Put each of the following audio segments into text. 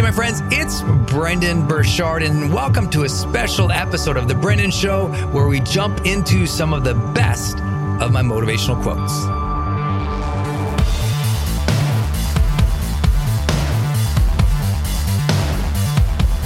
Hey, my friends, it's Brendon Burchard, and welcome to a special episode of The Brendon Show where we jump into some of the best of my motivational quotes.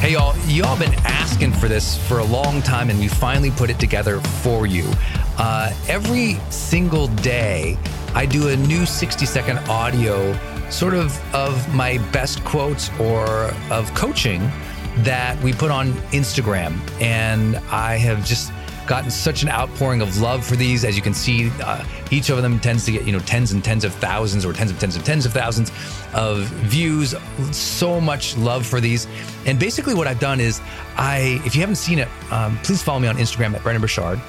Hey, y'all, y'all been asking for this for a long time, and we finally put it together for you. Uh, every single day, I do a new 60 second audio sort of of my best quotes or of coaching that we put on Instagram. And I have just gotten such an outpouring of love for these. As you can see, uh, each of them tends to get, you know, tens and tens of thousands or tens of tens of tens of thousands of views. So much love for these. And basically, what I've done is, I, if you haven't seen it, um, please follow me on Instagram at Brendon Burchard.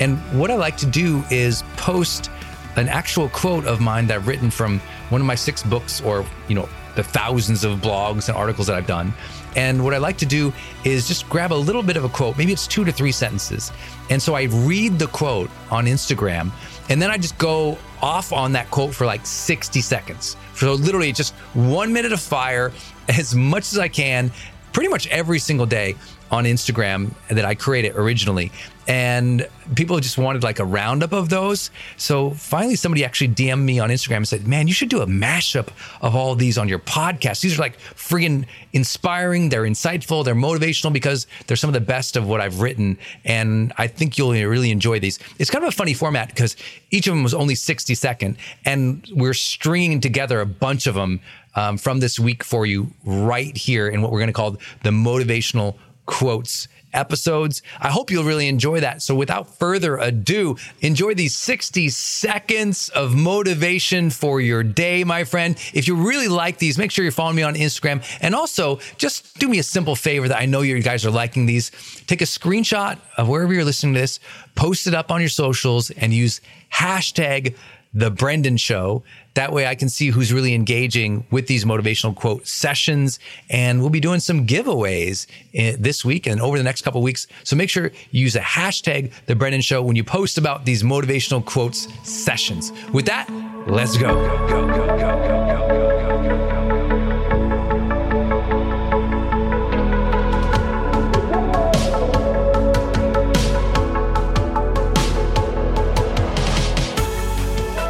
And what I like to do is post an actual quote of mine that I've written from one of my six books or, you know, the thousands of blogs and articles that I've done. And what I like to do is just grab a little bit of a quote, maybe it's two to three sentences. And so I read the quote on Instagram and then I just go off on that quote for like 60 seconds. So literally just one minute of fire as much as I can, pretty much every single day. On Instagram that I created originally. And people just wanted like a roundup of those. So finally, somebody actually DM'd me on Instagram and said, Man, you should do a mashup of all these on your podcast. These are like friggin' inspiring. They're insightful. They're motivational because they're some of the best of what I've written. And I think you'll really enjoy these. It's kind of a funny format because each of them was only 60 second. And we're stringing together a bunch of them um, from this week for you right here in what we're going to call the motivational quotes episodes. I hope you'll really enjoy that. So without further ado, enjoy these 60 seconds of motivation for your day, my friend. If you really like these, make sure you're following me on Instagram. And also just do me a simple favor that I know you guys are liking these. Take a screenshot of wherever you're listening to this, post it up on your socials and use hashtag the Brendon Show. That way I can see who's really engaging with these motivational quote sessions. And we'll be doing some giveaways eh, this week and over the next couple weeks. So make sure you use a hashtag the Brendon Show when you post about these motivational quotes sessions. With that, let's go. go, go, go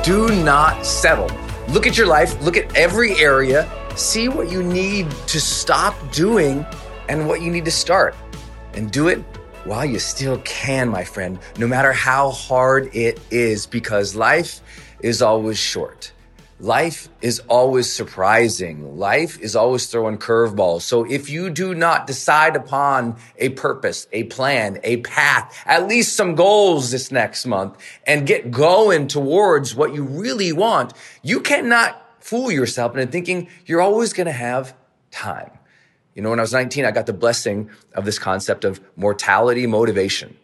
do not settle. Look at your life, look at every area, see what you need to stop doing and what you need to start. And do it while you still can, my friend, no matter how hard it is, because life is always short. Life is always surprising. Life is always throwing curveballs. So if you do not decide upon a purpose, a plan, a path, at least some goals this next month and get going towards what you really want, you cannot fool yourself into thinking you're always going to have time. You know, when I was 19, I got the blessing of this concept of mortality motivation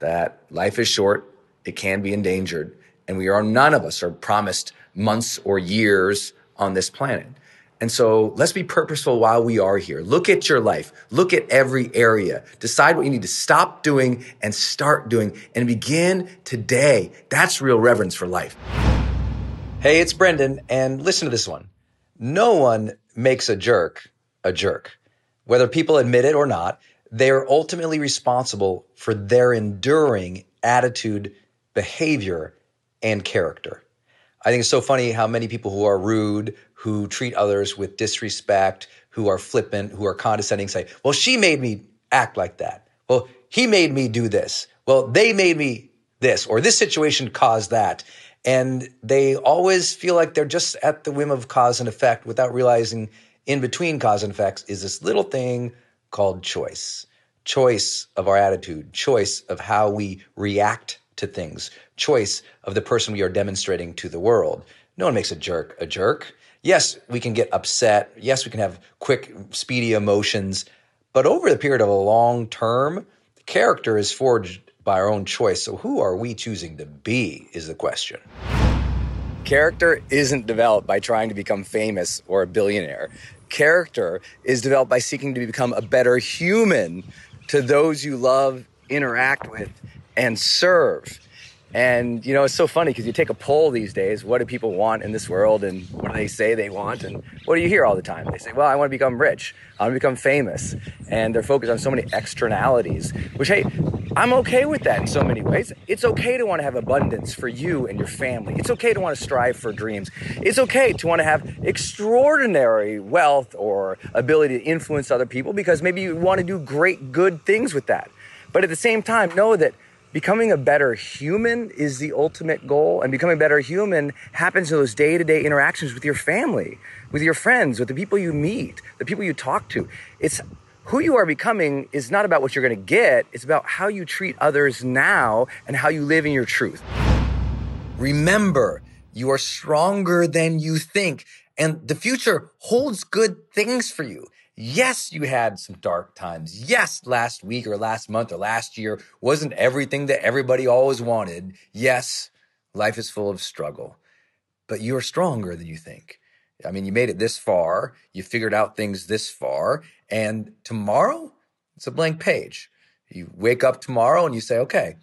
that life is short, it can be endangered, and we are none of us are promised months or years on this planet. And so let's be purposeful while we are here. Look at your life. Look at every area. Decide what you need to stop doing and start doing and begin today. That's real reverence for life. Hey, it's Brendon, and listen to this one. No one makes a jerk a jerk. Whether people admit it or not, they are ultimately responsible for their enduring attitude, behavior, and character. I think it's so funny how many people who are rude, who treat others with disrespect, who are flippant, who are condescending say, well, she made me act like that. Well, he made me do this. Well, they made me this, or this situation caused that. And they always feel like they're just at the whim of cause and effect without realizing in between cause and effects is this little thing called choice. Choice of our attitude, choice of how we react to things, choice of the person we are demonstrating to the world. No one makes a jerk a jerk. Yes, we can get upset. Yes, we can have quick, speedy emotions. But over the period of a long term, character is forged by our own choice. So who are we choosing to be is the question. Character isn't developed by trying to become famous or a billionaire. Character is developed by seeking to become a better human to those you love, interact with, and serve. And you know, it's so funny because you take a poll these days. What do people want in this world, and what do they say they want? And what do you hear all the time? They say, "Well, I want to become rich. I want to become famous," and they're focused on so many externalities. Which, hey, I'm okay with that in so many ways. It's okay to want to have abundance for you and your family. It's okay to want to strive for dreams. It's okay to want to have extraordinary wealth or ability to influence other people because maybe you want to do great, good things with that. But at the same time, know that becoming a better human is the ultimate goal. And becoming a better human happens in those day to day interactions with your family, with your friends, with the people you meet, the people you talk to. It's who you are becoming is not about what you're going to get, it's about how you treat others now and how you live in your truth. Remember, you are stronger than you think, and the future holds good things for you. Yes, you had some dark times. Yes, last week or last month or last year wasn't everything that everybody always wanted. Yes, life is full of struggle, but you're stronger than you think. I mean, you made it this far, you figured out things this far, and tomorrow it's a blank page. You wake up tomorrow and you say, okay,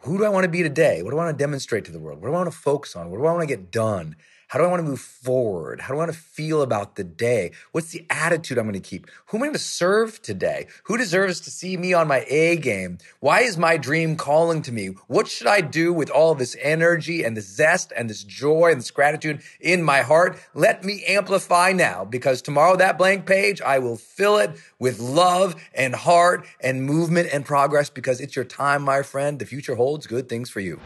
who do I want to be today? What do I want to demonstrate to the world? What do I want to focus on? What do I want to get done? How do I want to move forward? How do I want to feel about the day? What's the attitude I'm going to keep? Who am I going to serve today? Who deserves to see me on my A game? Why is my dream calling to me? What should I do with all this energy and this zest and this joy and this gratitude in my heart? Let me amplify now because tomorrow that blank page, I will fill it with love and heart and movement and progress because it's your time, my friend. The future holds good things for you.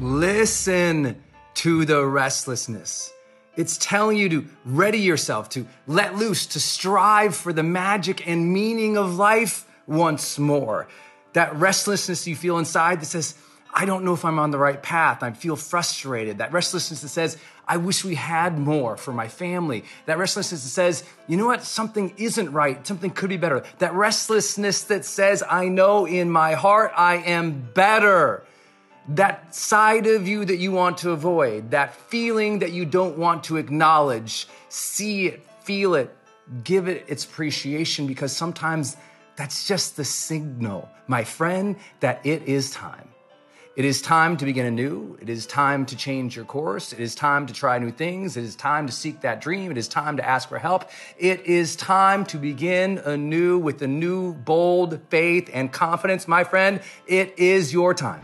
Listen to the restlessness. It's telling you to ready yourself, to let loose, to strive for the magic and meaning of life once more. That restlessness you feel inside that says, I don't know if I'm on the right path. I feel frustrated. That restlessness that says, I wish we had more for my family. That restlessness that says, you know what? Something isn't right. Something could be better. That restlessness that says, I know in my heart I am better that side of you that you want to avoid, that feeling that you don't want to acknowledge, see it, feel it, give it its appreciation because sometimes that's just the signal, my friend, that it is time. It is time to begin anew. It is time to change your course. It is time to try new things. It is time to seek that dream. It is time to ask for help. It is time to begin anew with a new, bold faith and confidence. My friend, it is your time.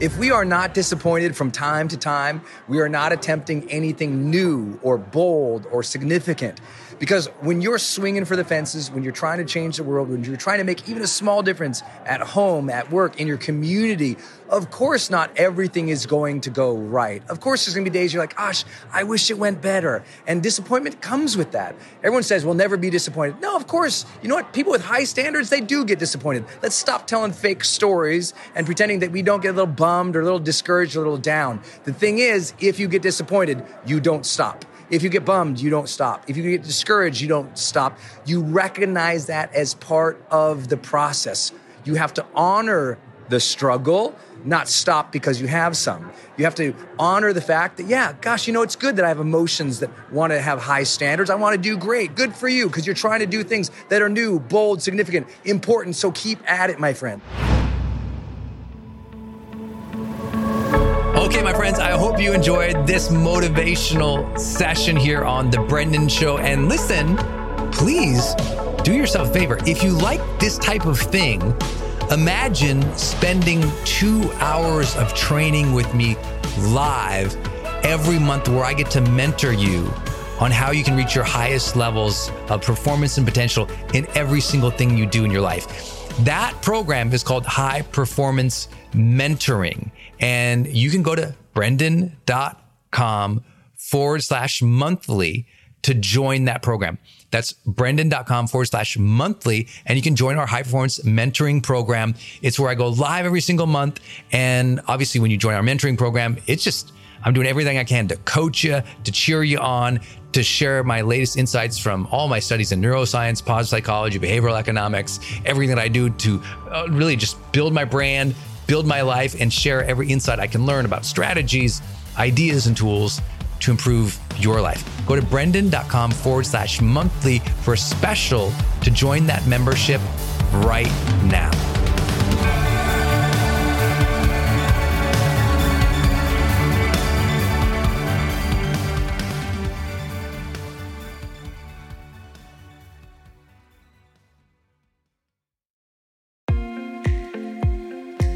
If we are not disappointed from time to time, we are not attempting anything new or bold or significant. Because when you're swinging for the fences, when you're trying to change the world, when you're trying to make even a small difference at home, at work, in your community, of course, not everything is going to go right. Of course, there's going to be days you're like, gosh, I wish it went better. And disappointment comes with that. Everyone says we'll never be disappointed. No, of course. You know what? People with high standards, they do get disappointed. Let's stop telling fake stories and pretending that we don't get a little bummed or a little discouraged or a little down. The thing is, if you get disappointed, you don't stop. If you get bummed, you don't stop. If you get discouraged, you don't stop. You recognize that as part of the process. You have to honor the struggle, not stop because you have some. You have to honor the fact that, yeah, gosh, you know, it's good that I have emotions that want to have high standards. I want to do great. Good for you because you're trying to do things that are new, bold, significant, important. So keep at it, my friend. Okay, my friends, I hope you enjoyed this motivational session here on The Brendon Show. And listen, please do yourself a favor. If you like this type of thing, imagine spending two hours of training with me live every month where I get to mentor you on how you can reach your highest levels of performance and potential in every single thing you do in your life. That program is called High Performance Mentoring. And you can go to brendon.com forward slash monthly to join that program. That's brendon.com forward slash monthly. And you can join our high performance mentoring program. It's where I go live every single month. And obviously, when you join our mentoring program, it's just, I'm doing everything I can to coach you, to cheer you on, to share my latest insights from all my studies in neuroscience, positive psychology, behavioral economics, everything that I do to uh, really just build my brand, build my life, and share every insight I can learn about strategies, ideas, and tools to improve your life. Go to brendon.com forward slash monthly for a special to join that membership right now.